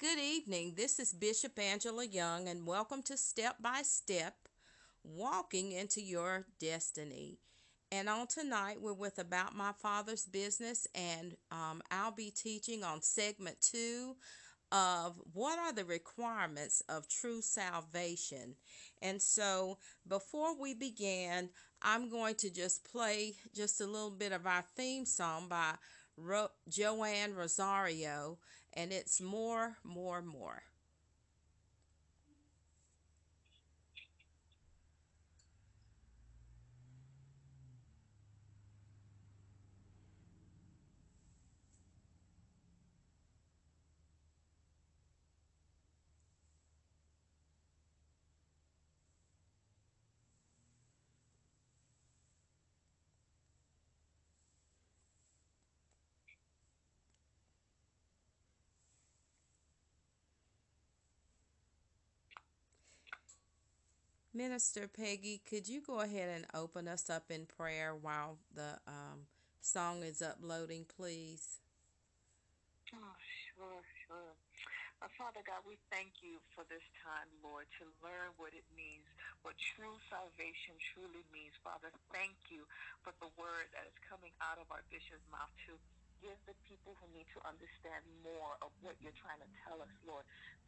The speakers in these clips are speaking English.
Good evening. This is Bishop Angela Young, and welcome to Step by Step Walking into Your Destiny. And on tonight, we're with About My Father's Business, and um, I'll be teaching on segment two of what are the requirements of true salvation. And so, before we begin, I'm going to just play just a little bit of our theme song by Ro- Joann Rosario, and it's More, More, More. Minister Peggy, could you go ahead and open us up in prayer while the um, song is uploading, please? Oh, sure, sure. Uh, Father God, we thank you for this time, Lord, to learn what it means, what true salvation truly means. Father, thank you for the word that is coming out of our bishop's mouth to give the people who need to understand more of what you're trying to tell us, Lord,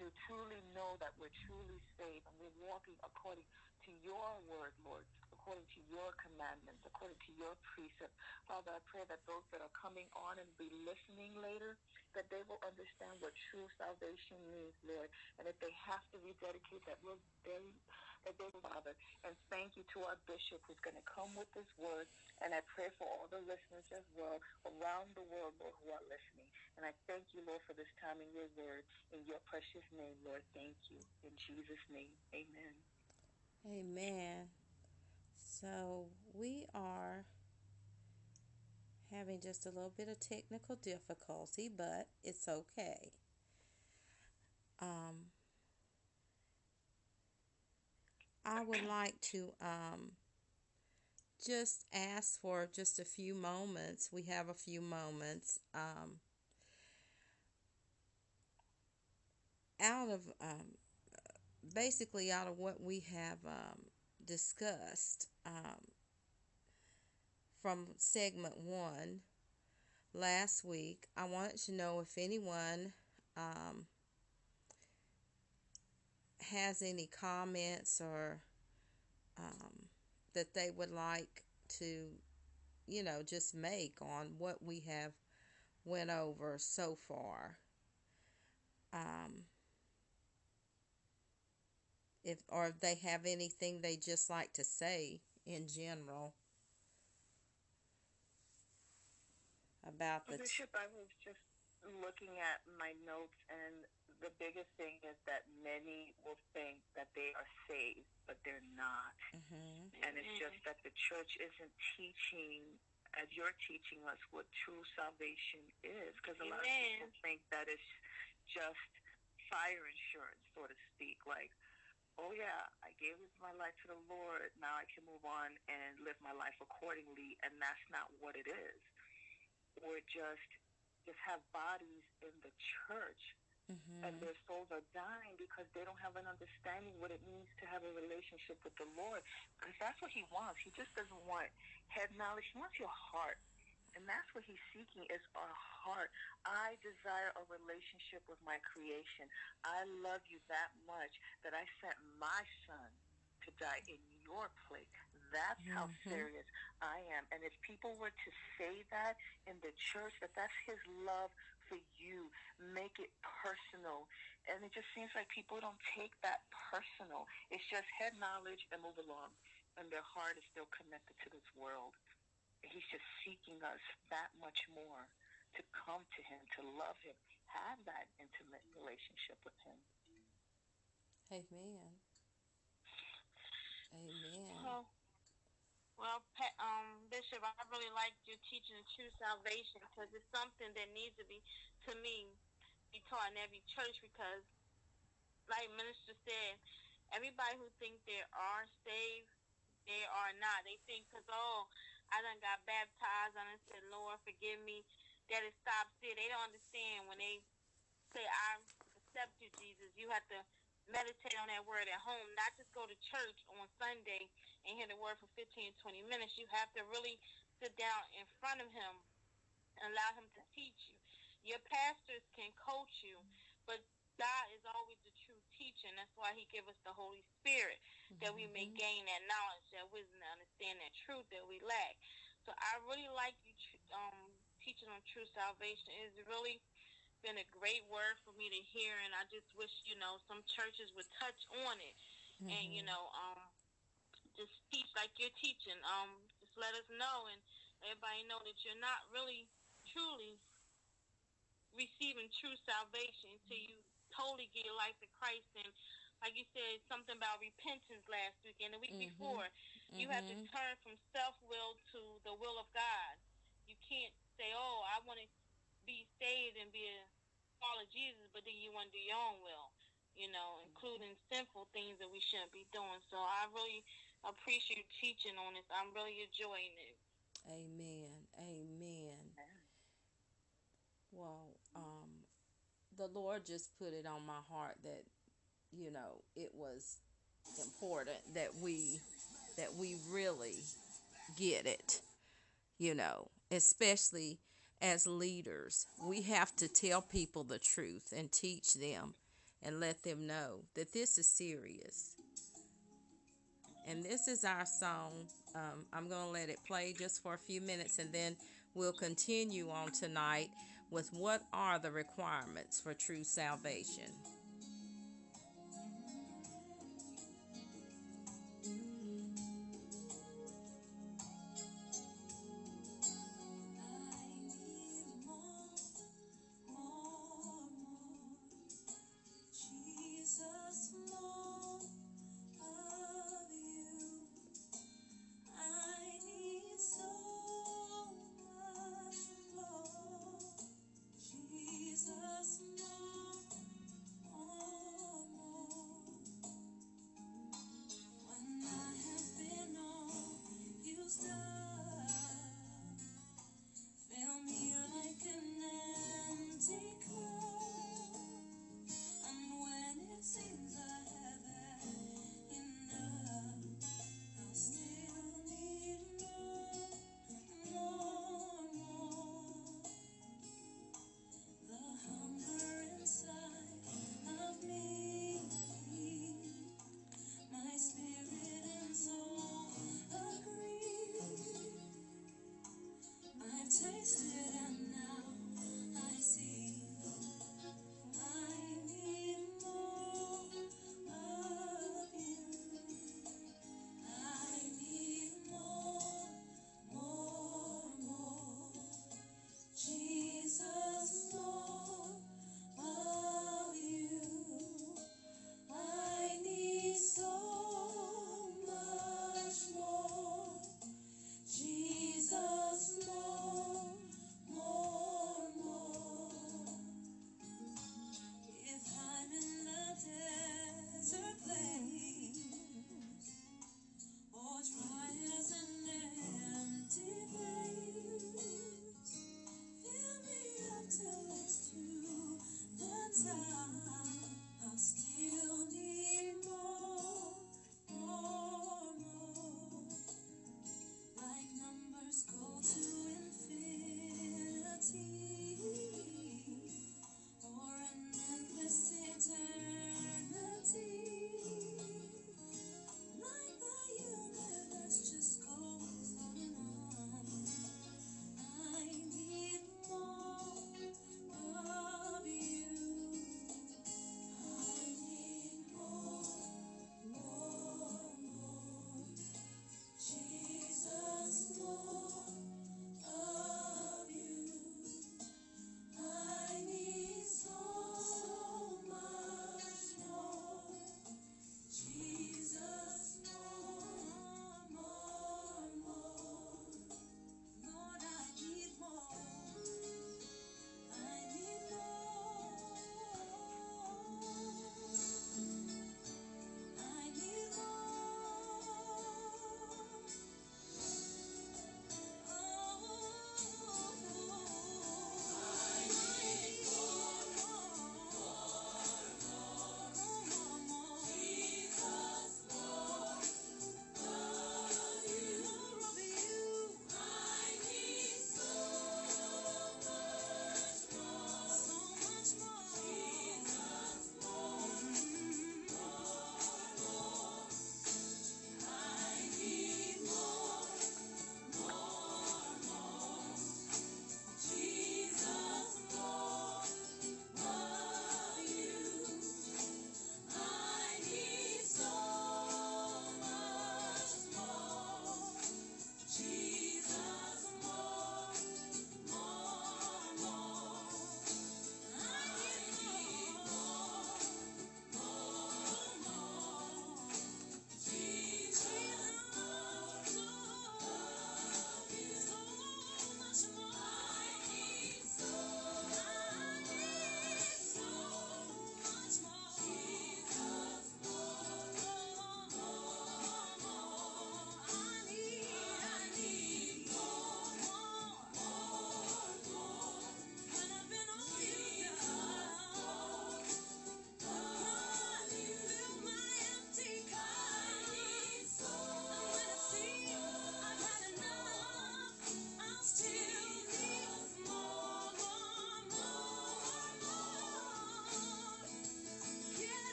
to truly know that we're truly saved and we're walking according to your word, Lord, according to your commandments, according to your precepts. Father, I pray that those that are coming on and be listening later, that they will understand what true salvation means, Lord. And if they have to rededicate, that will they they Father. And thank you to our bishop who's going to come with this word. And I pray for all the listeners as well around the world, Lord, who are listening. And I thank you, Lord, for this time in your word. In your precious name, Lord, thank you. In Jesus' name, amen. Amen. So we are having just a little bit of technical difficulty, but it's okay. Um, I would like to um, just ask for just a few moments. We have a few moments. Um, out of um, basically out of what we have um, discussed um, from segment one last week, I wanted to know if anyone um, has any comments or um, that they would like to, you know, just make on what we have went over so far. Um, if or if they have anything they just like to say in general about the Bishop, I was just looking at my notes, and the biggest thing is that many will think that they are saved, but they're not. Mhm. And it's just that the church isn't teaching as you're teaching us what true salvation is, because a lot of people think that it's just fire insurance, so to speak. Like, oh yeah, I gave my life to the Lord. Now I can move on and live my life accordingly, and that's not what it is. Or just just have bodies in the church Mhm. and their souls are dying because they don't have an understanding what it means to have a relationship with the Lord. Because that's what He wants. He just doesn't want head knowledge. He wants your heart. And that's what He's seeking is our heart. I desire a relationship with my creation. I love you that much that I sent my son to die in your place. That's how Mhm. serious I am. And if people were to say that in the church, that that's his love for you, make it personal. And it just seems like people don't take that personal. It's just head knowledge and move along. And their heart is still connected to this world. He's just seeking us that much more to come to him, to love him, have that intimate relationship with him. Amen. Amen. Well, well, um, Bishop, I really like your teaching of true salvation because it's something that needs to be, to me, be taught in every church because, like Minister said, everybody who thinks they are saved, they are not. They think because, oh, I done got baptized I said, Lord, forgive me, that it stops there. They don't understand when they say, I accept you, Jesus, you have to meditate on that word at home, not just go to church on Sunday and hear the word for 15, 20 minutes. You have to really sit down in front of him and allow him to teach you. Your pastors can coach you, but God is always the true teacher. And that's why he gave us the Holy Spirit, mm-hmm. that we may mm-hmm. gain that knowledge, that wisdom, to understand that truth that we lack. So I really like you um, teaching on true salvation. It's really been a great word for me to hear, and I just wish you know some churches would touch on it, mm-hmm. and you mm-hmm. know, um, just teach like you're teaching. Um, just let us know, and everybody know that you're not really truly receiving true salvation until you totally give your life to Christ and like you said, something about repentance last week and the week mm-hmm. before. You mm-hmm. have to turn from self will to the will of God. You can't say, "Oh, I want to be saved and be a follower of Jesus," but then you want to do your own will. You know, including sinful things that we shouldn't be doing. So I really appreciate you teaching on this. I'm really enjoying it. Amen. Amen. Well, um, the Lord just put it on my heart that you know it was important that we that we really get it you know especially as leaders we have to tell people the truth and teach them and let them know that this is serious. And this is our song. Um, i'm going to let it play just for a few minutes and then we'll continue on tonight with what are the requirements for true salvation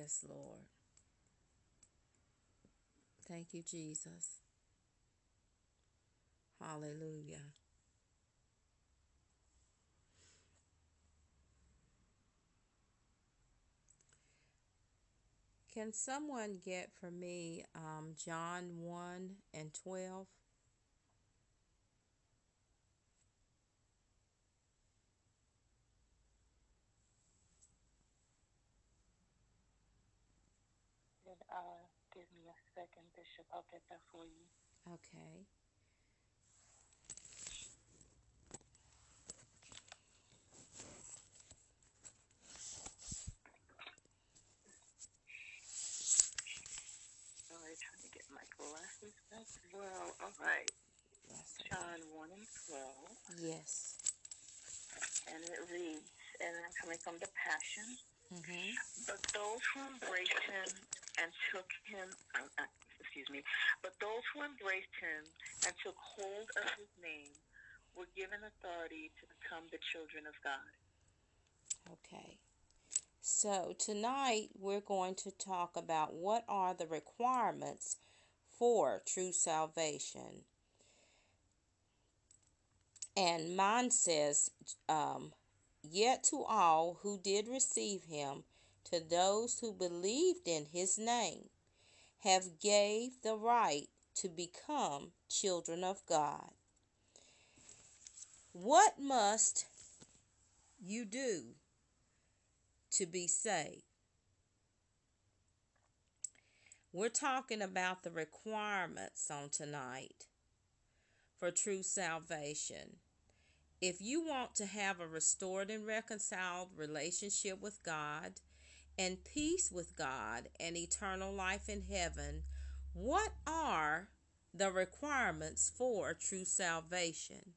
Yes, Lord. Thank you, Jesus. Hallelujah. Can someone get for me um, John 1 and 12? Uh, give me a second, Bishop. I'll get that for you. Okay. Sorry, trying to get my glasses as well. All right. Yes. John 1 and 12. Yes. And it reads, and I'm coming from the Passion. Mm-hmm. But those who embraced him and took him, uh, excuse me, but those who embraced him and took hold of his name were given authority to become the children of God. Okay. So tonight we're going to talk about what are the requirements for true salvation. And mine says, um, Yet to all who did receive him, to those who believed in his name, have gave the right to become children of God. What must you do to be saved? We're talking about the requirements on tonight for true salvation. If you want to have a restored and reconciled relationship with God and peace with God and eternal life in heaven, what are the requirements for true salvation?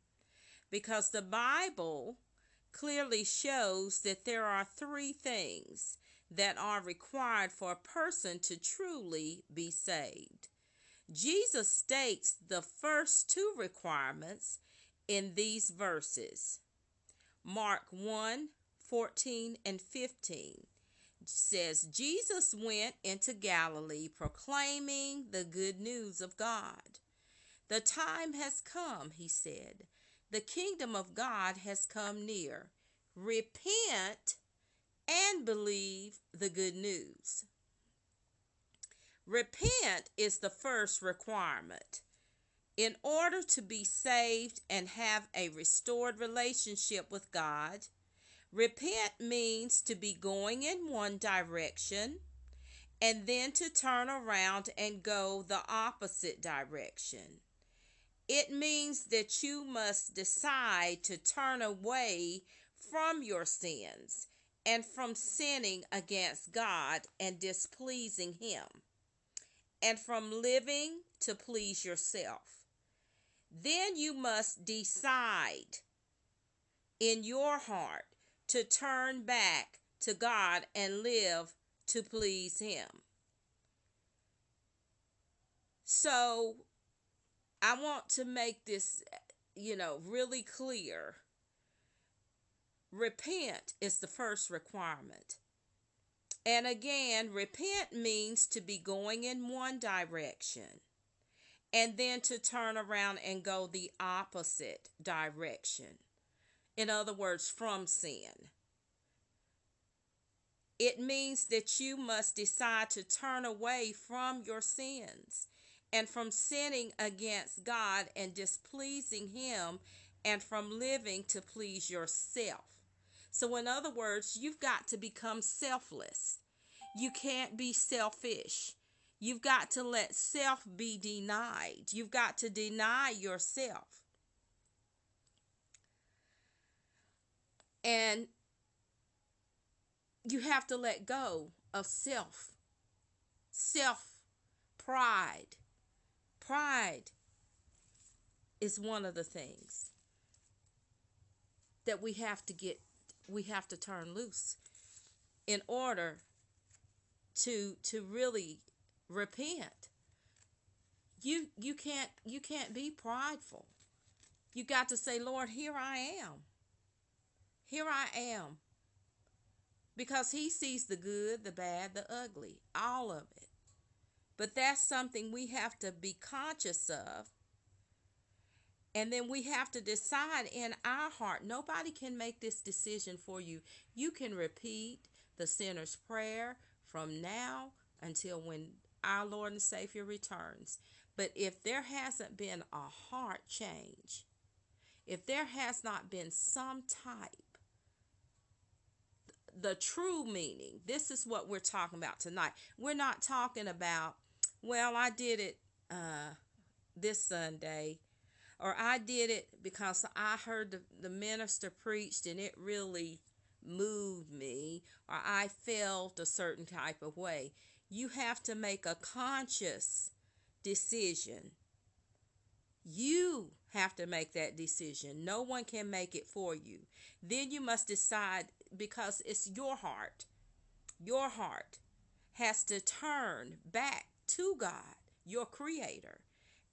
Because the Bible clearly shows that there are three things that are required for a person to truly be saved. Jesus states the first two requirements in these verses. Mark 1 14 and 15 says, Jesus went into Galilee proclaiming the good news of God. The time has come, he said. The kingdom of God has come near. Repent and believe the good news. Repent is the first requirement. In order to be saved and have a restored relationship with God, repent means to be going in one direction and then to turn around and go the opposite direction. It means that you must decide to turn away from your sins and from sinning against God and displeasing Him, and from living to please yourself. Then you must decide in your heart to turn back to God and live to please Him. So, I want to make this, you know, really clear. Repent is the first requirement. And again, repent means to be going in one direction and then to turn around and go the opposite direction. In other words, from sin. It means that you must decide to turn away from your sins and from sinning against God and displeasing Him and from living to please yourself. So, in other words, you've got to become selfless. You can't be selfish. You've got to let self be denied. You've got to deny yourself. And you have to let go of self, self pride. Pride is one of the things that we have to get, we have to turn loose in order to to really repent. You you can't you can't be prideful. You got to say lord here i am here i am because he sees the good, the bad, the ugly, all of it. But that's something we have to be conscious of. And then we have to decide in our heart. Nobody can make this decision for you. You can repeat the sinner's prayer from now until when our Lord and Savior returns. But if there hasn't been a heart change, if there has not been some type the true meaning. This is what we're talking about tonight. We're not talking about, well, I did it uh, this Sunday, or I did it because I heard the, the minister preached and it really moved me, or I felt a certain type of way. You have to make a conscious decision. You have to make that decision. No one can make it for you. Then you must decide because it's your heart. Your heart has to turn back to God, your creator,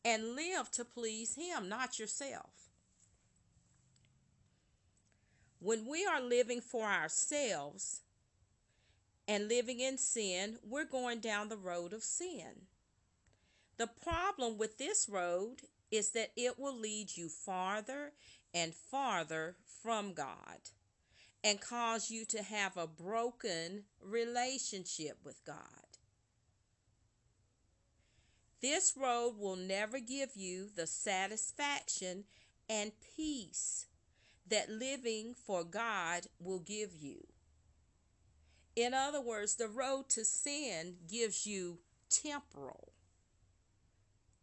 and live to please Him, not yourself. When we are living for ourselves and living in sin, we're going down the road of sin. The problem with this road is that it will lead you farther and farther from God and cause you to have a broken relationship with God. This road will never give you the satisfaction and peace that living for God will give you. In other words, the road to sin gives you temporal,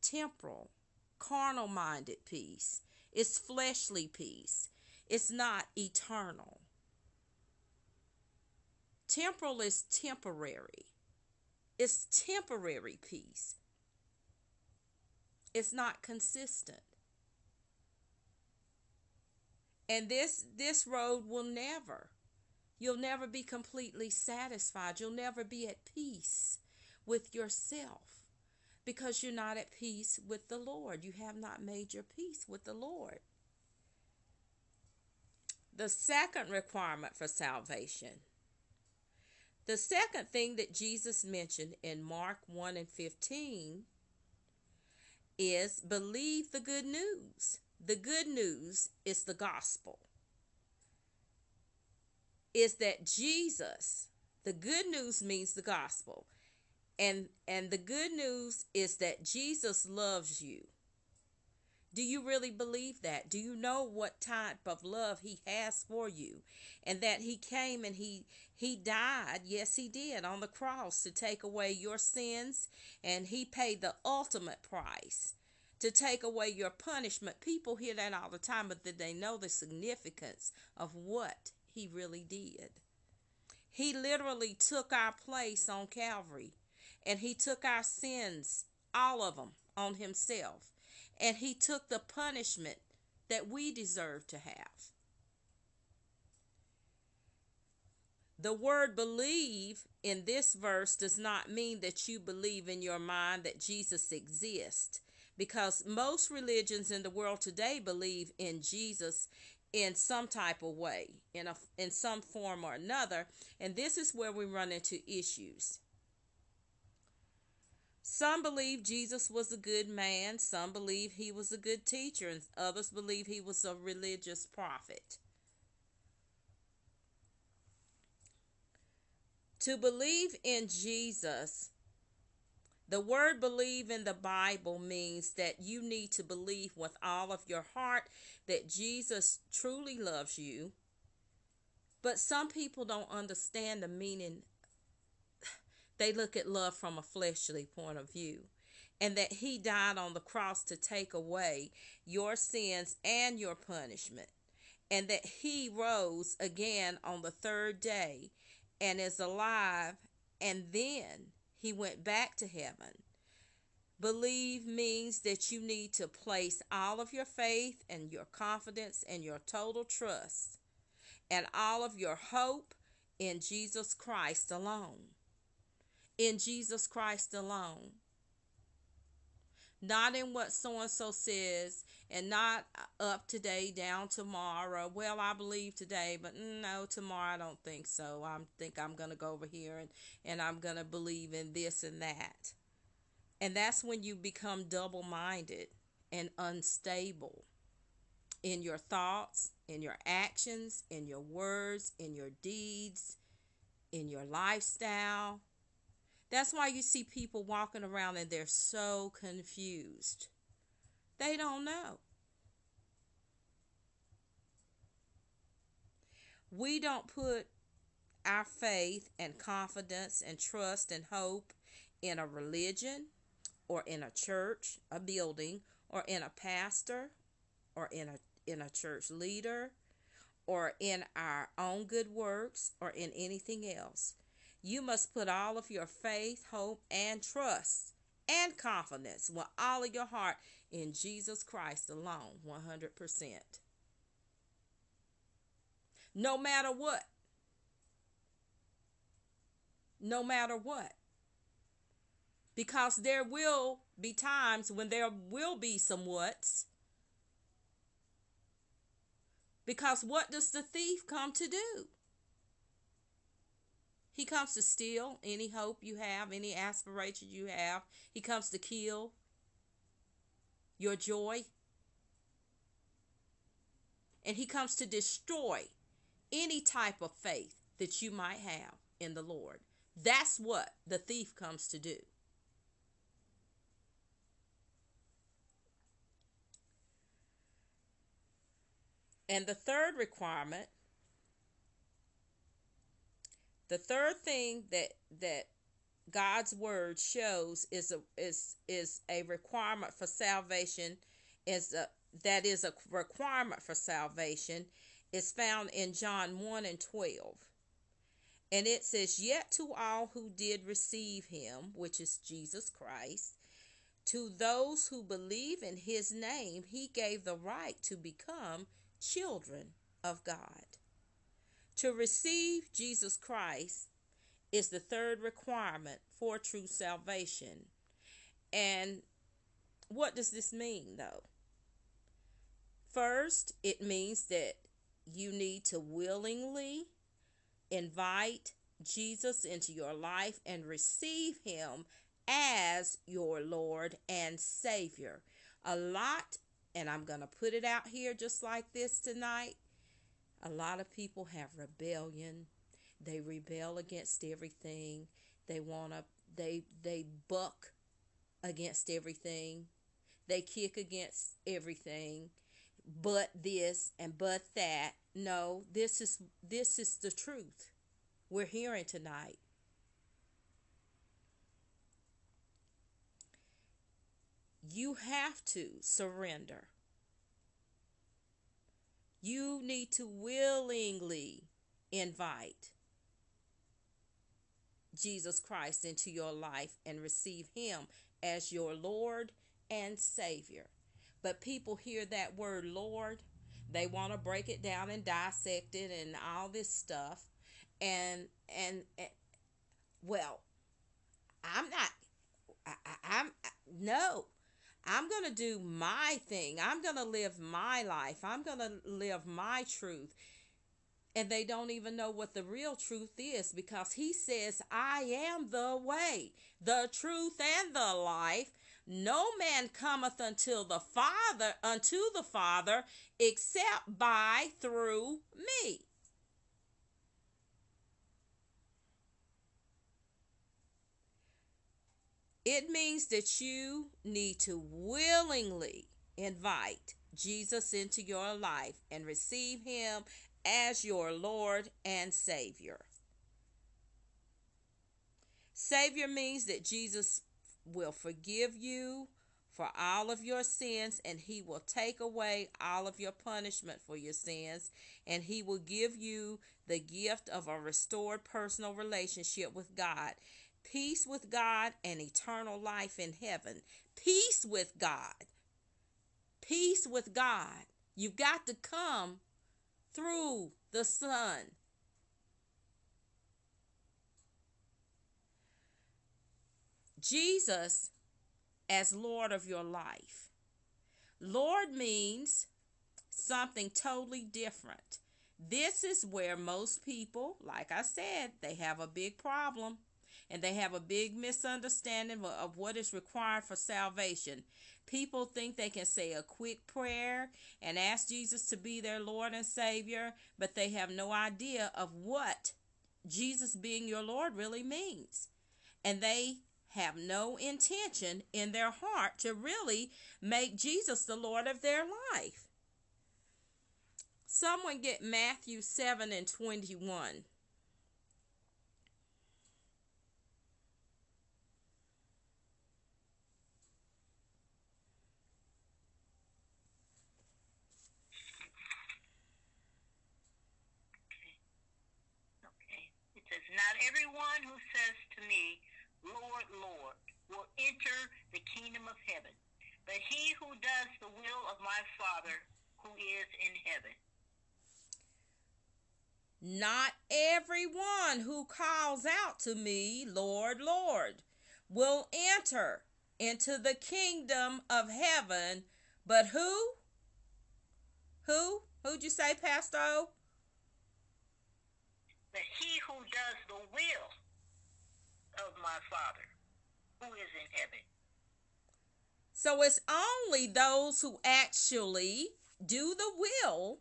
temporal, carnal minded peace. It's fleshly peace. It's not eternal. Temporal is temporary. It's temporary peace. It's not consistent. And this this road will never you'll never be completely satisfied. You'll never be at peace with yourself because you're not at peace with the Lord. You have not made your peace with the Lord. The second requirement for salvation the second thing that Jesus mentioned in Mark 1 and 15 is believe the good news. The good news is the gospel. Is that Jesus, the good news means the gospel. And and the good news is that Jesus loves you. Do you really believe that? Do you know what type of love he has for you? And that he came and he he died, yes he did, on the cross to take away your sins and he paid the ultimate price to take away your punishment. People hear that all the time, but did they know the significance of what he really did? He literally took our place on Calvary and he took our sins, all of them, on himself. And he took the punishment that we deserve to have. The word believe in this verse does not mean that you believe in your mind that Jesus exists because most religions in the world today believe in Jesus in some type of way in a in some form or another. And this is where we run into issues some believe Jesus was a good man, some believe he was a good teacher, and others believe he was a religious prophet. To believe in Jesus, the word believe in the Bible means that you need to believe with all of your heart that Jesus truly loves you. But some people don't understand the meaning they look at love from a fleshly point of view. And that he died on the cross to take away your sins and your punishment. And that he rose again on the third day and is alive. And then he went back to heaven. Believe means that you need to place all of your faith and your confidence and your total trust and all of your hope in Jesus Christ alone in Jesus Christ alone. not in what so and so says, and not up today, down tomorrow. Well, I believe today, but no, tomorrow I don't think so. I think I'm going to go over here and, and I'm going to believe in this and that. And that's when you become double minded and unstable in your thoughts, in your actions, in your words, in your deeds, in your lifestyle. That's why you see people walking around and they're so confused. They don't know. We don't put our faith and confidence and trust and hope in a religion or in a church, a building, or in a pastor or in a in a church leader or in our own good works or in anything else. You must put all of your faith, hope, and trust and confidence with all of your heart in Jesus Christ alone, 100%. No matter what. No matter what. Because there will be times when there will be some whats. Because what does the thief come to do? He comes to steal any hope you have, any aspiration you have. He comes to kill your joy. And he comes to destroy any type of faith that you might have in the Lord. That's what the thief comes to do. And the third requirement the third thing that that God's word shows is a is is a requirement for salvation is a that is a requirement for salvation is found in John 1 and 12. And it says, Yet to all who did receive him, which is Jesus Christ, to those who believe in his name, he gave the right to become children of God. To receive Jesus Christ is the third requirement for true salvation. And what does this mean, though? First, it means that you need to willingly invite Jesus into your life and receive him as your Lord and Savior. A lot, and I'm going to put it out here just like this tonight a lot of people have rebellion. They rebel against everything. They want to they they buck against everything. They kick against everything. But this and but that. No, this is this is the truth we're hearing tonight. You have to surrender. You need to willingly invite Jesus Christ into your life and receive Him as your Lord and Savior. But people hear that word Lord, they want to break it down and dissect it and all this stuff. And, and, and well, I'm not, I, I, I'm, no, I'm going to do my thing. I'm going to live my life. I'm going to live my truth. And they don't even know what the real truth is because he says, I am the way, the truth, and the life. No man cometh until the Father, unto the Father, except by through me. It means that you need to willingly invite Jesus into your life and receive him as your Lord and Savior. Savior means that Jesus will forgive you for all of your sins and he will take away all of your punishment for your sins and he will give you the gift of a restored personal relationship with God peace with God, and eternal life in heaven. Peace with God. Peace with God. You've got to come through the Son. Jesus as Lord of your life. Lord means something totally different. This is where most people, like I said, they have a big problem and they have a big misunderstanding of what is required for salvation. People think they can say a quick prayer and ask Jesus to be their Lord and Savior, but they have no idea of what Jesus being your Lord really means. And they have no intention in their heart to really make Jesus the Lord of their life. Someone get Matthew 7 and 21. Not everyone who says to me, Lord, Lord, will enter the kingdom of heaven, but he who does the will of my Father who is in heaven. Not everyone who calls out to me, Lord, Lord, will enter into the kingdom of heaven, but who? Who? Who'd you say, Pastor? But he who does the will of my Father who is in heaven. So it's only those who actually do the will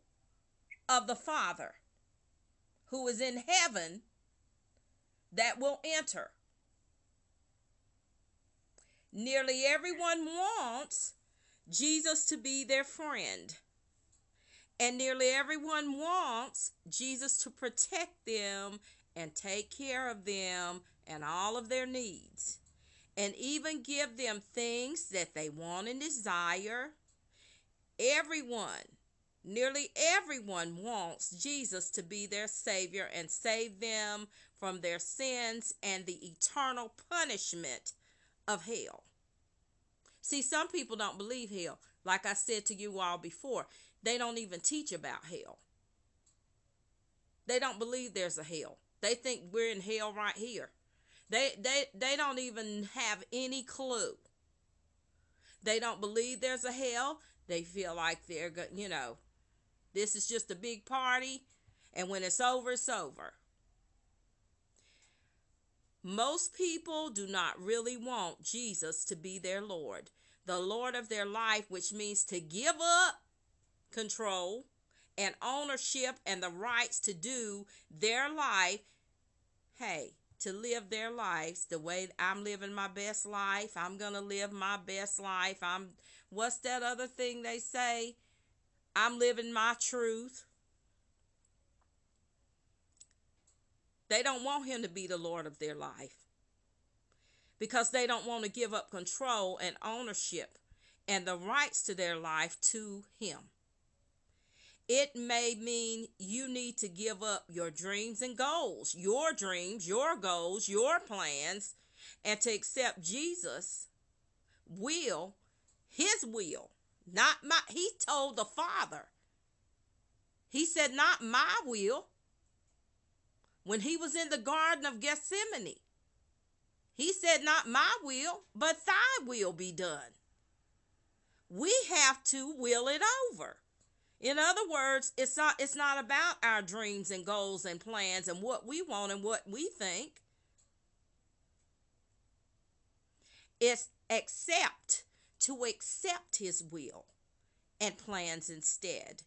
of the Father who is in heaven that will enter. Nearly everyone wants Jesus to be their friend. And nearly everyone wants Jesus to protect them and take care of them and all of their needs, and even give them things that they want and desire. Everyone, nearly everyone, wants Jesus to be their Savior and save them from their sins and the eternal punishment of hell. See, some people don't believe hell. Like I said to you all before, they don't even teach about hell. They don't believe there's a hell. They think we're in hell right here. They they they don't even have any clue. They don't believe there's a hell. They feel like they're good, you know. This is just a big party and when it's over it's over. Most people do not really want Jesus to be their Lord, the Lord of their life, which means to give up control and ownership and the rights to do their life. Hey, to live their lives the way I'm living my best life. I'm going to live my best life. I'm what's that other thing they say? I'm living my truth. They don't want him to be the Lord of their life because they don't want to give up control and ownership and the rights to their life to him. It may mean you need to give up your dreams and goals, your dreams, your goals, your plans, and to accept Jesus' will, his will, not my. He told the Father, he said, Not my will. When he was in the Garden of Gethsemane, he said, Not my will, but thy will be done. We have to will it over. In other words, it's not it's not about our dreams and goals and plans and what we want and what we think. It's accept to accept his will and plans instead.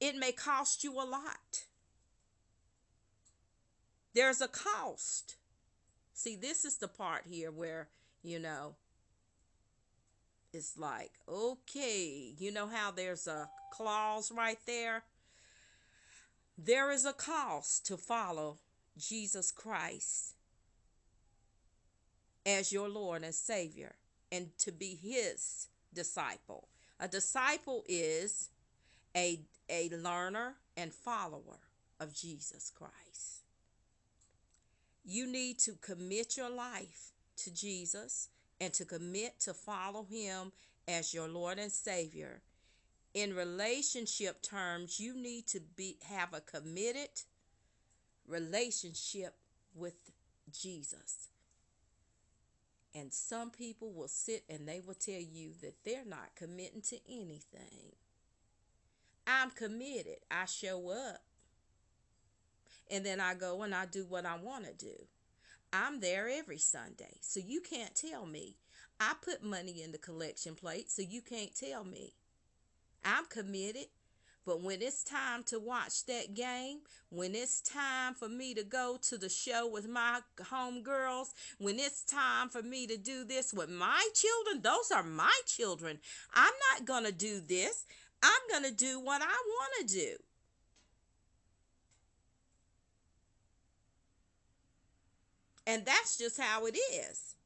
It may cost you a lot. There's a cost. See, this is the part here where, you know, it's like, okay, you know how there's a clause right there? There is a cost to follow Jesus Christ as your Lord and Savior and to be his disciple. A disciple is a, a learner and follower of Jesus Christ. You need to commit your life to Jesus and to commit to follow him as your Lord and Savior. In relationship terms, you need to be have a committed relationship with Jesus. And some people will sit and they will tell you that they're not committing to anything. I'm committed. I show up. And then I go and I do what I want to do. I'm there every Sunday. So you can't tell me. I put money in the collection plate, so you can't tell me. I'm committed. But when it's time to watch that game, when it's time for me to go to the show with my homegirls, when it's time for me to do this with my children, those are my children. I'm not going to do this. I'm going to do what I want to do. And that's just how it is.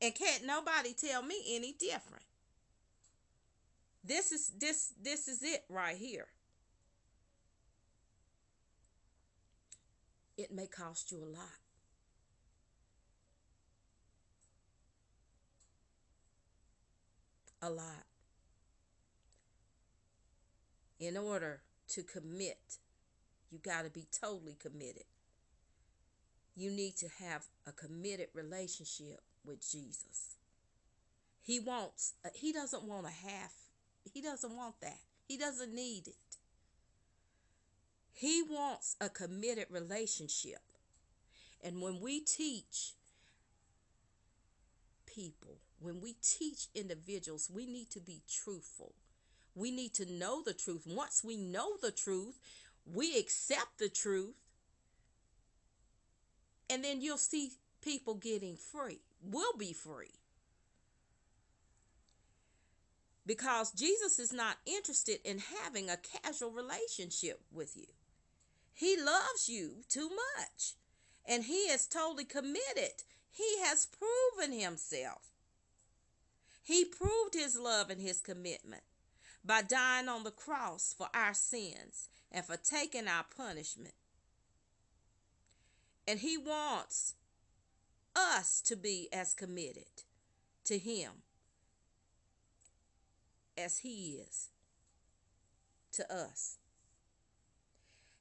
And can't nobody tell me any different. This is this this is it right here. It may cost you a lot. A lot. In order to commit, you got to be totally committed. You need to have a committed relationship with Jesus. He wants uh, he doesn't want a half he doesn't want that. He doesn't need it. He wants a committed relationship. And when we teach people, when we teach individuals, we need to be truthful. We need to know the truth. Once we know the truth, we accept the truth. And then you'll see people getting free. We'll be free because Jesus is not interested in having a casual relationship with you. He loves you too much and he is totally committed. He has proven himself. He proved his love and his commitment by dying on the cross for our sins and for taking our punishment. And he wants us to be as committed to him as He is to us.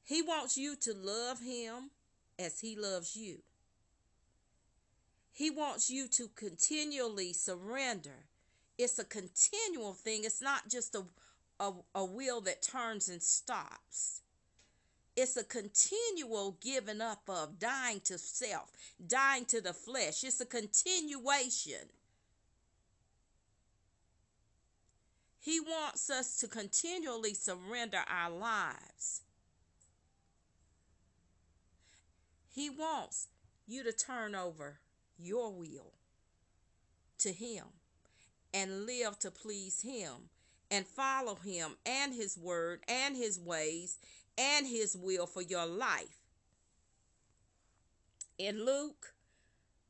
He wants you to love Him as He loves you. He wants you to continually surrender. It's a continual thing, it's not just a, a, a wheel that turns and stops. It's a continual giving up of dying to self, dying to the flesh. It's a continuation. He wants us to continually surrender our lives. He wants you to turn over your will to Him and live to please Him and follow Him and His word and His ways and His will for your life. In Luke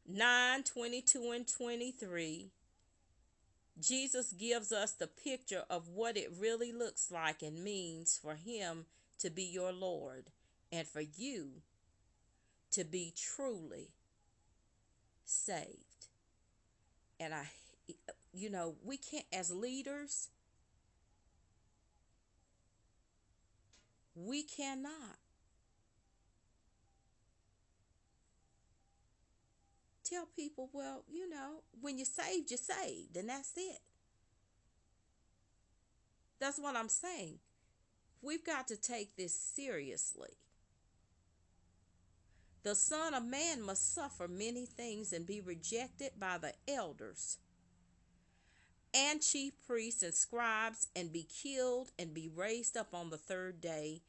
9 22 and 23, Jesus gives us the picture of what it really looks like and means for Him to be your Lord and for you to be truly saved. And I, you know, we can't, as leaders, we cannot tell people, well, you know, when you're saved, you're saved, and that's it. That's what I'm saying. We've got to take this seriously. The Son of Man must suffer many things and be rejected by the elders and chief priests and scribes and be killed and be raised up on the third day.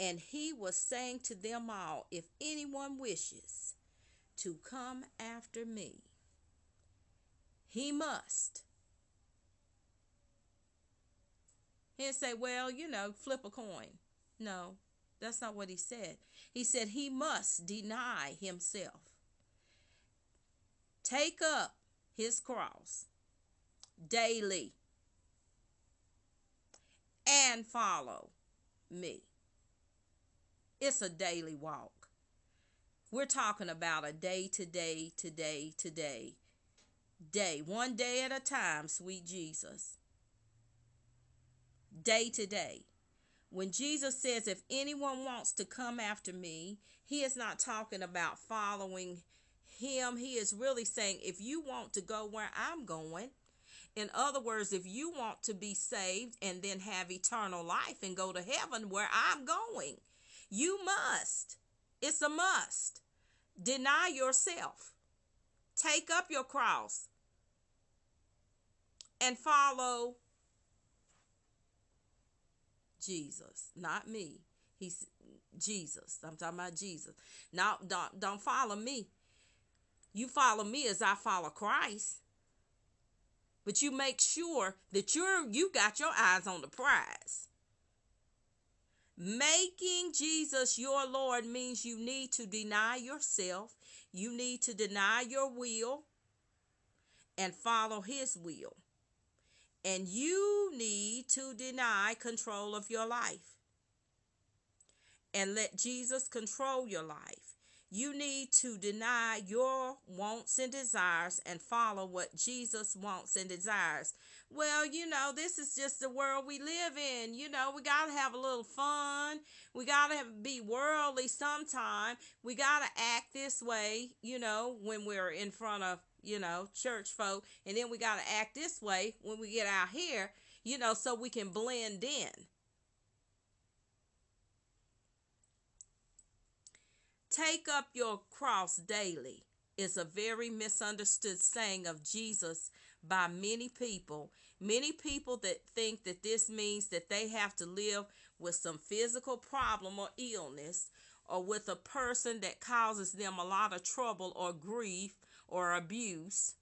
And he was saying to them all, If anyone wishes to come after me, he must. He'd say, Well, you know, flip a coin. No, that's not what he said. He said he must deny himself, take up his cross daily, and follow me. It's a daily walk. We're talking about a day to day to day to day. Day, one day at a time, sweet Jesus. Day to day. When Jesus says, if anyone wants to come after me, he is not talking about following him, he is really saying, if you want to go where I'm going, in other words, if you want to be saved and then have eternal life and go to heaven where I'm going, you must. It's a must. Deny yourself. Take up your cross and follow Jesus, not me. He's Jesus. I'm talking about Jesus. Now, don't, don't follow me. You follow me as I follow Christ. But you make sure that you're you got your eyes on the prize. Making Jesus your Lord means you need to deny yourself. You need to deny your will and follow his will. And you need to deny control of your life and let Jesus control your life. You need to deny your wants and desires and follow what Jesus wants and desires. Well, you know, this is just the world we live in. You know, we got to have a little fun. We got to be worldly sometime. We got to act this way, you know, when we're in front of, you know, church folk. And then we got to act this way when we get out here, you know, so we can blend in. Take up your cross daily is a very misunderstood saying of Jesus by many people. Many people that think that this means that they have to live with some physical problem or illness or with a person that causes them a lot of trouble or grief or abuse.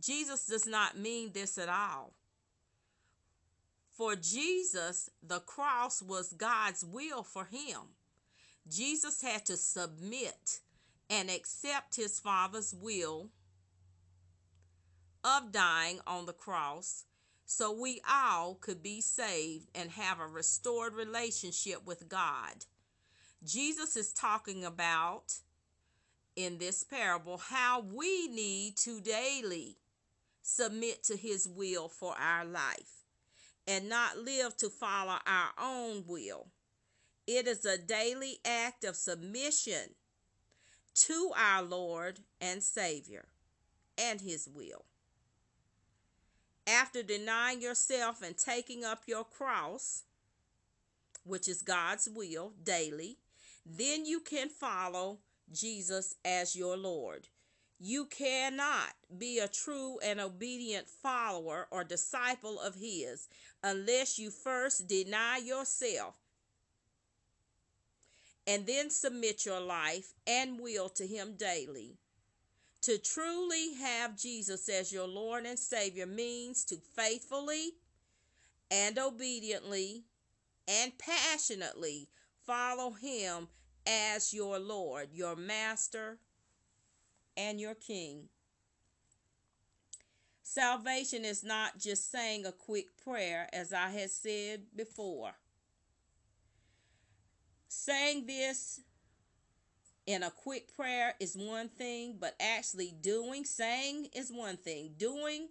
Jesus does not mean this at all. For Jesus, the cross was God's will for him. Jesus had to submit and accept his Father's will of dying on the cross so we all could be saved and have a restored relationship with God. Jesus is talking about in this parable how we need to daily submit to his will for our life and not live to follow our own will. It is a daily act of submission to our Lord and Savior and His will. After denying yourself and taking up your cross, which is God's will daily, then you can follow Jesus as your Lord. You cannot be a true and obedient follower or disciple of His unless you first deny yourself and then submit your life and will to Him daily. To truly have Jesus as your Lord and Savior means to faithfully and obediently and passionately follow Him as your Lord, your Master, and your King. Salvation is not just saying a quick prayer, as I had said before. Saying this in a quick prayer is one thing, but actually doing, saying is one thing. Doing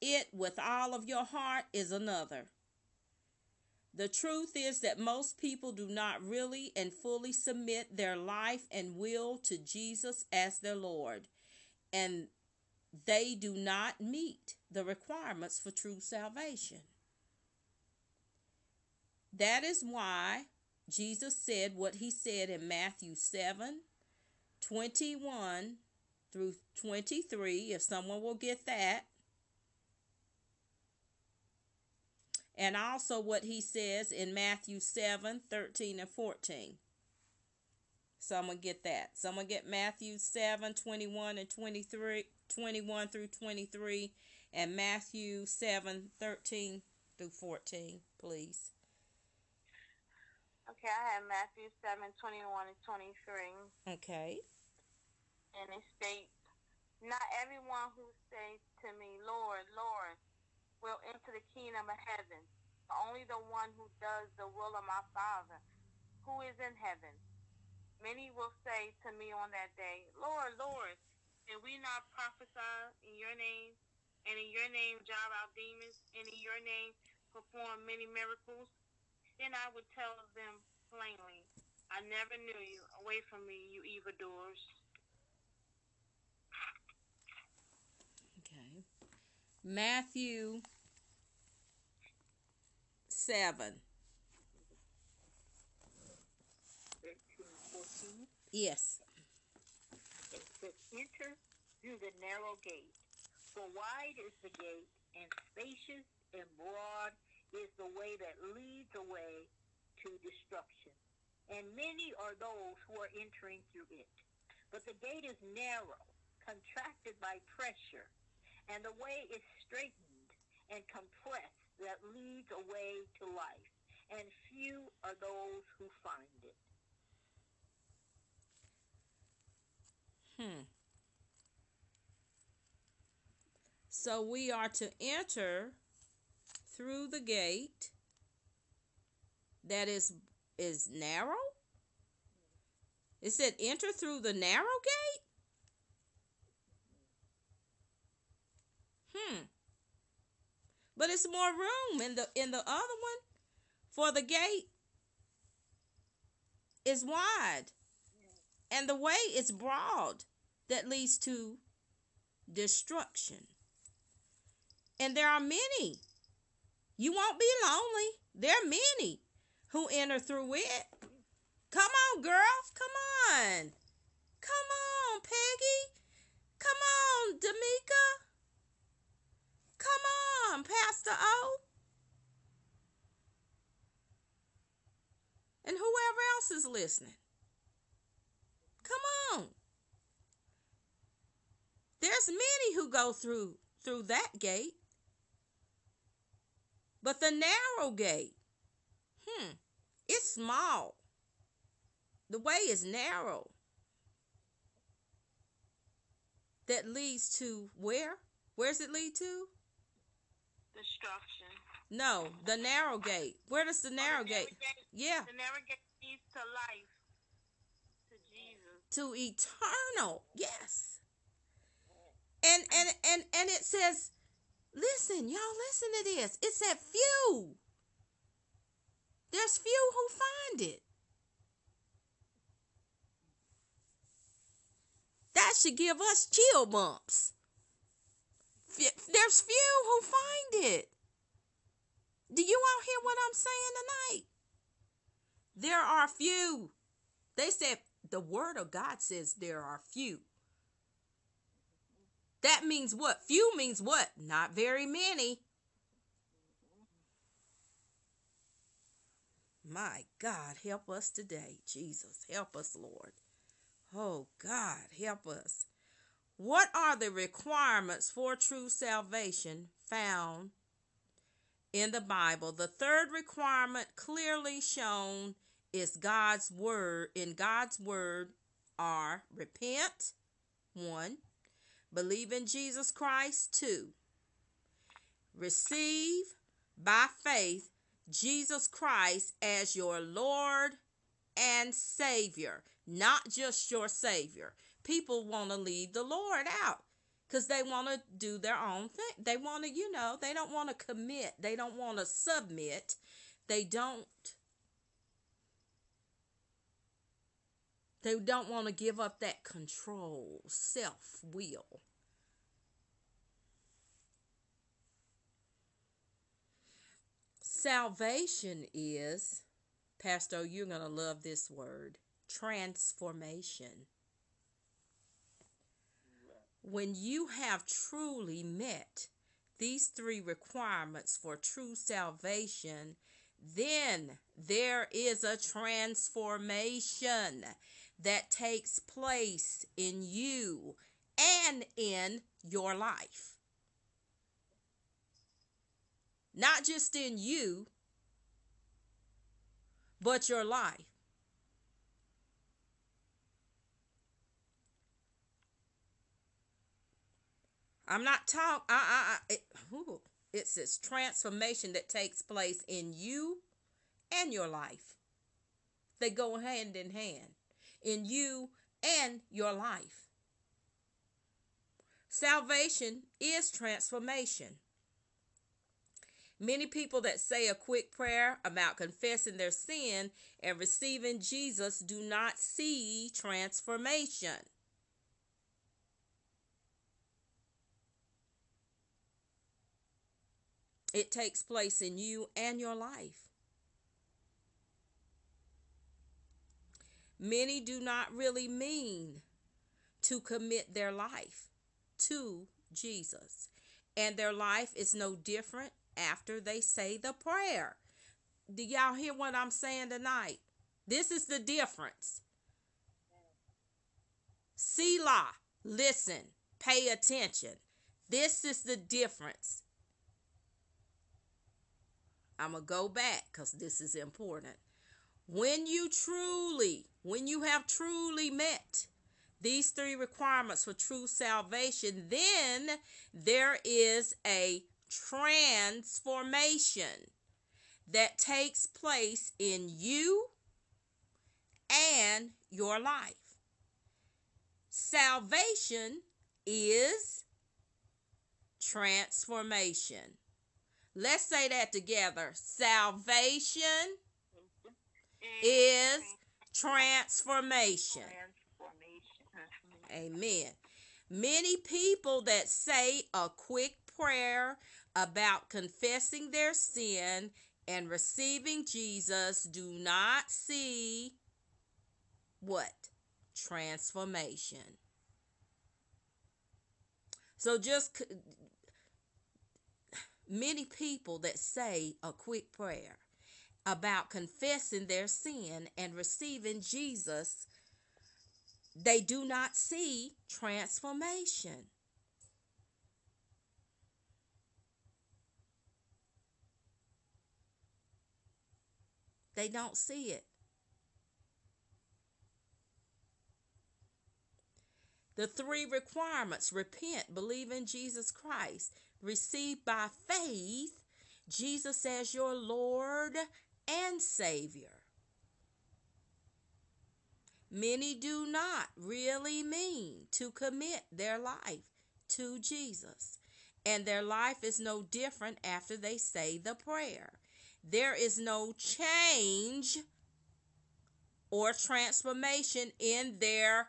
it with all of your heart is another. The truth is that most people do not really and fully submit their life and will to Jesus as their Lord, and they do not meet the requirements for true salvation. That is why Jesus said what he said in Matthew 7 21 through 23, if someone will get that. And also what he says in Matthew 7 13 and 14. Someone get that. Someone get Matthew 7 21 and 23, 21 through 23, and Matthew 7 13 through 14, please. Okay, I have Matthew 7 21 and 23. Okay. And it states, Not everyone who says to me, Lord, Lord, will enter the kingdom of heaven, but only the one who does the will of my Father who is in heaven. Many will say to me on that day, Lord, Lord, did we not prophesy in your name, and in your name drive out demons, and in your name perform many miracles? Then I would tell them plainly, I never knew you. Away from me, you evildoers. Okay. Matthew 7. Yes. It Enter through the narrow gate. For wide is the gate, and spacious and broad is the way that leads away to destruction. And many are those who are entering through it. But the gate is narrow, contracted by pressure, and the way is straightened and compressed that leads away to life. And few are those who find it. Hmm. So we are to enter through the gate that is is narrow. It said enter through the narrow gate. Hmm. But it's more room in the in the other one for the gate is wide and the way is broad that leads to destruction. And there are many. You won't be lonely. There are many who enter through it. Come on, girls. Come on. Come on, Peggy. Come on, D'Amica. Come on, Pastor O. And whoever else is listening. Come on. There's many who go through through that gate. But the narrow gate, hmm, it's small. The way is narrow. That leads to where? Where's it lead to? Destruction. No, the narrow gate. Where does the narrow Oh, the narrow gate? Yeah, The narrow gate leads to life. To Jesus. to eternal. Yes. And and and and it says, listen, y'all listen to this. It said few. There's few who find it. That should give us chill bumps. There's few who find it. Do you all hear what I'm saying tonight? There are few. They said the word of God says there are few. That means what? Few means what? Not very many. My God, help us today. Jesus, help us, Lord. Oh, God, help us. What are the requirements for true salvation found in the Bible? The third requirement clearly shown is God's word. In God's word are repent, one, believe in Jesus Christ, two, receive by faith Jesus Christ as your Lord and Savior, not just your Savior. People want to leave the Lord out because they want to do their own thing. They want to, you know, they don't want to commit, they don't want to submit, they don't. They don't want to give up that control, self will. Salvation is, Pastor, you're going to love this word transformation. When you have truly met these three requirements for true salvation, then there is a transformation that takes place in you and in your life. Not just in you, but your life. I'm not talking. I, I, it, ooh, it says transformation that takes place in you and your life. They go hand in hand in you and your life. Salvation is transformation. Many people that say a quick prayer about confessing their sin and receiving Jesus do not see transformation. It takes place in you and your life. Many do not really mean to commit their life to Jesus. And their life is no different after they say the prayer. Do y'all hear what I'm saying tonight? This is the difference. Selah, listen, pay attention. This is the difference. I'm going to go back because this is important. When you truly, when you have truly met these three requirements for true salvation, then there is a transformation that takes place in you and your life. Salvation is transformation. Let's say that together. Salvation is transformation. Amen. Many people that say a quick prayer about confessing their sin and receiving Jesus do not see what? Transformation. So just many people that say a quick prayer about confessing their sin and receiving Jesus, they do not see transformation. They don't see it. The three requirements repent, believe in Jesus Christ, receive by faith Jesus as your Lord and Savior. Many do not really mean to commit their life to Jesus, and their life is no different after they say the prayer. There is no change or transformation in their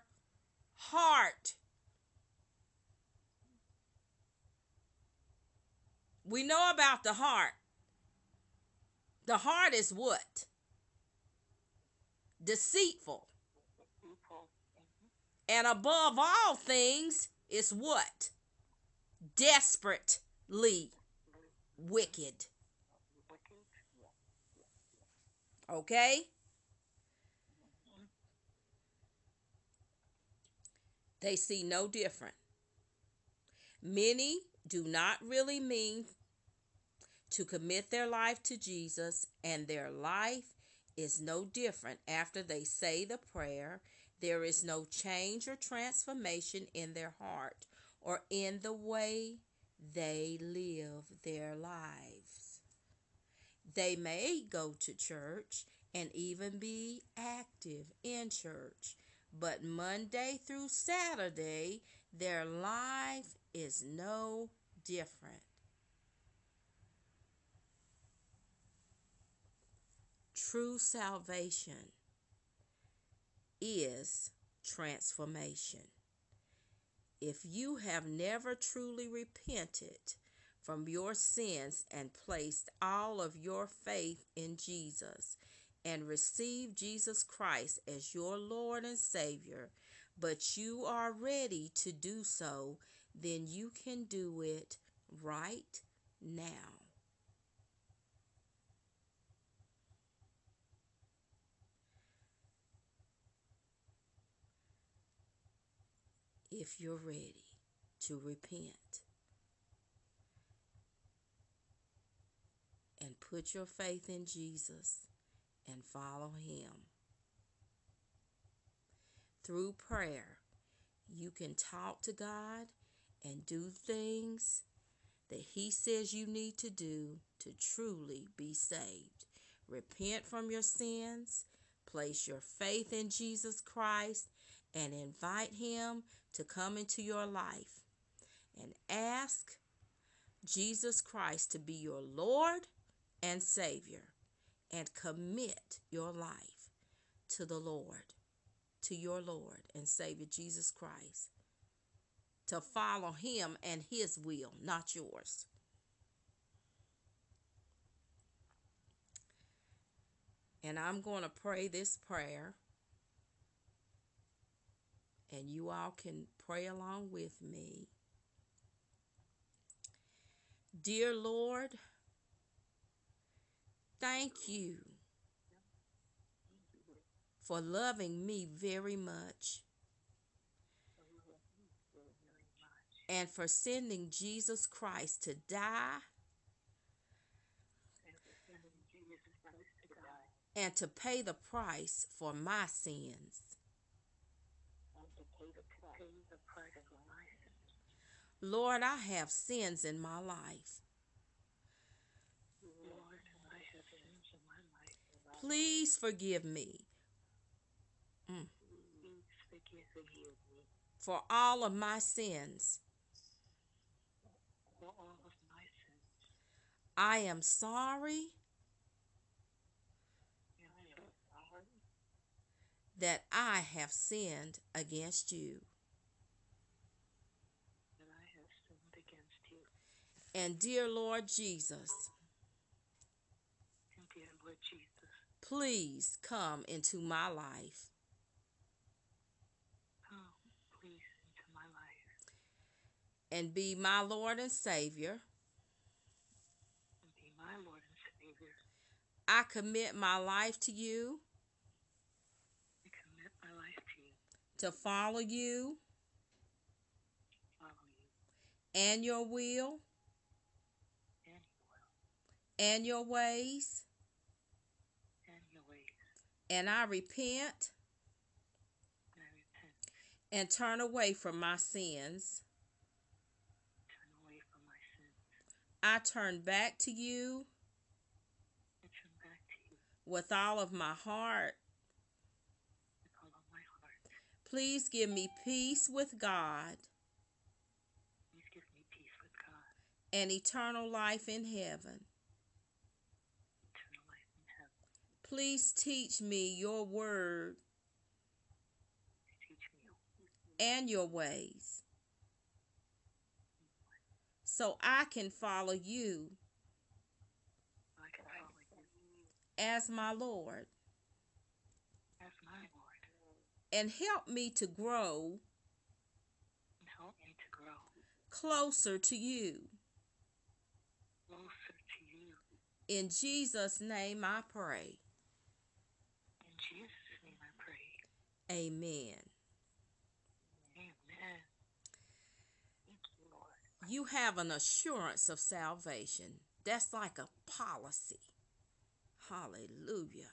heart. We know about the heart. The heart is what? Deceitful. And above all things is what? Desperately wicked. Okay? They see no different. Many do not really mean to commit their life to Jesus, and their life is no different after they say the prayer. There is no change or transformation in their heart or in the way they live their lives. They may go to church and even be active in church, but Monday through Saturday, their life is no different. True salvation is transformation. If you have never truly repented from your sins and placed all of your faith in Jesus and received Jesus Christ as your Lord and Savior, but you are ready to do so, then you can do it right now. If you're ready to repent and put your faith in Jesus and follow Him. Through prayer, you can talk to God and do things that He says you need to do to truly be saved. Repent from your sins, place your faith in Jesus Christ, and invite Him to come into your life. And ask Jesus Christ to be your Lord and Savior and commit your life to the Lord, to your Lord and Savior Jesus Christ, to follow Him and His will, not yours. And I'm going to pray this prayer. And you all can pray along with me. Dear Lord, thank you for loving me very much and for sending Jesus Christ to die and to pay the price for my sins. Lord, I have sins in my life. Please forgive me. Mm. For all of my sins. I am sorry that I have sinned against you. And dear Lord Jesus, and dear Lord Jesus, please come into my life. come please into my life and be my Lord and Savior. and be my Lord and Savior. I commit my life to you I commit my life to you, to follow you follow you, and your will and your will, and your ways. And I repent And turn away from my sins. I turn back to you with all of my heart. Please give me peace with God, and eternal life in heaven. eternal life in heaven. Please teach me your word and your ways so I can follow you so I can follow you as my Lord as my Lord, and help me to grow help me to grow closer to you. closer to you. In Jesus' name I pray. In Jesus' name I pray. Amen. Amen. You, You have an assurance of salvation. That's like a policy. Hallelujah.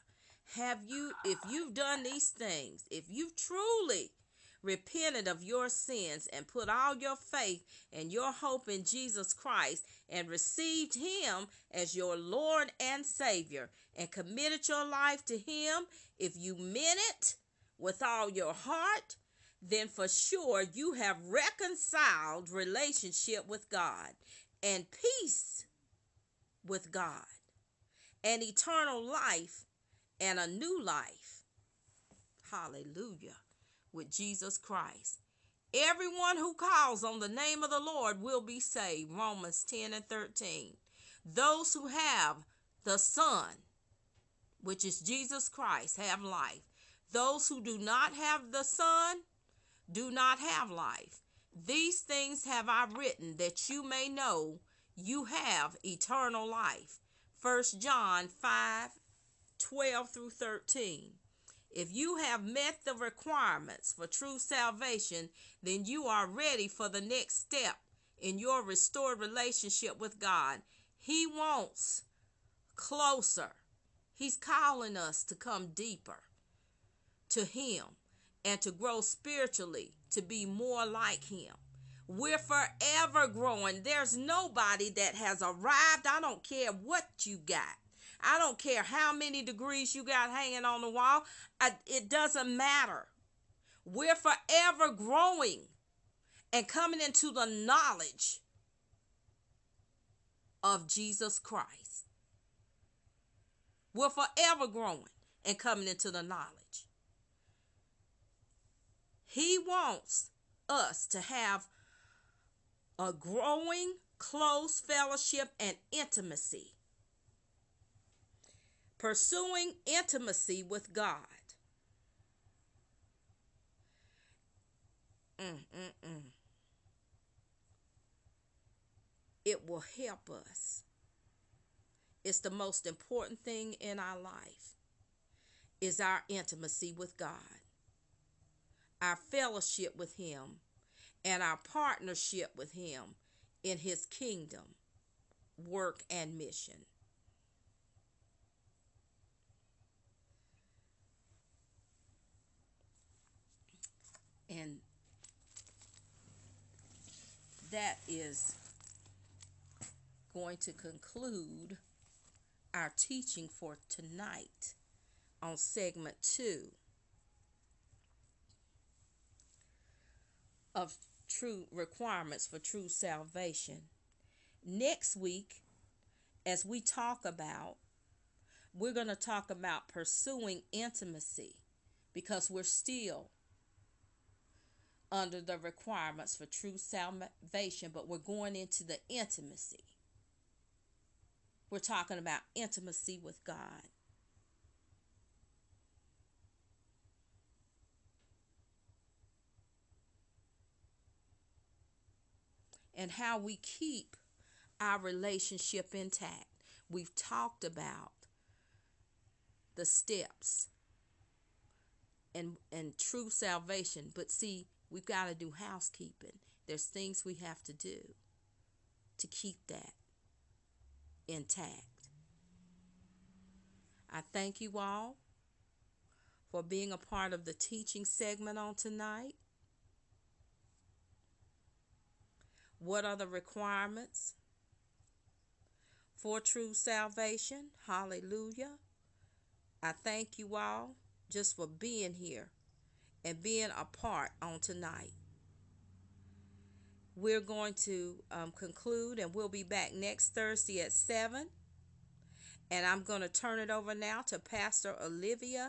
Have you, if you've done these things, if you've truly repented of your sins and put all your faith and your hope in Jesus Christ and received Him as your Lord and Savior and committed your life to Him, if you meant it with all your heart, then for sure you have reconciled relationship with God and peace with God and eternal life and a new life. Hallelujah. With Jesus Christ. Everyone who calls on the name of the Lord will be saved. Romans 10 and 13. Those who have the Son, which is Jesus Christ, have life. Those who do not have the Son do not have life. These things have I written that you may know you have eternal life. 1 John 5 12 through 13. If you have met the requirements for true salvation, then you are ready for the next step in your restored relationship with God. He wants closer. He's calling us to come deeper to Him and to grow spiritually to be more like Him. We're forever growing. There's nobody that has arrived. I don't care what you got. I don't care how many degrees you got hanging on the wall. I, it doesn't matter. We're forever growing and coming into the knowledge of Jesus Christ. We're forever growing and coming into the knowledge. He wants us to have a growing, close fellowship and intimacy. Pursuing intimacy with God. Mm-mm-mm. It will help us. It's the most important thing in our life is our intimacy with God, our fellowship with Him, and our partnership with Him in His kingdom, work, and mission. And that is going to conclude our teaching for tonight on segment two of true requirements for true salvation. Next week, as we talk about, we're going to talk about pursuing intimacy because we're still under the requirements for true salvation, but we're going into the intimacy. We're talking about intimacy with God. And how we keep our relationship intact. We've talked about the steps and and true salvation, but see, we've got to do housekeeping. There's things we have to do to keep that intact. I thank you all for being a part of the teaching segment on tonight. What are the requirements for true salvation? Hallelujah. I thank you all just for being here and being a part on tonight. We're going to um, conclude and we'll be back next Thursday at 7. And I'm going to turn it over now to Pastor Olivia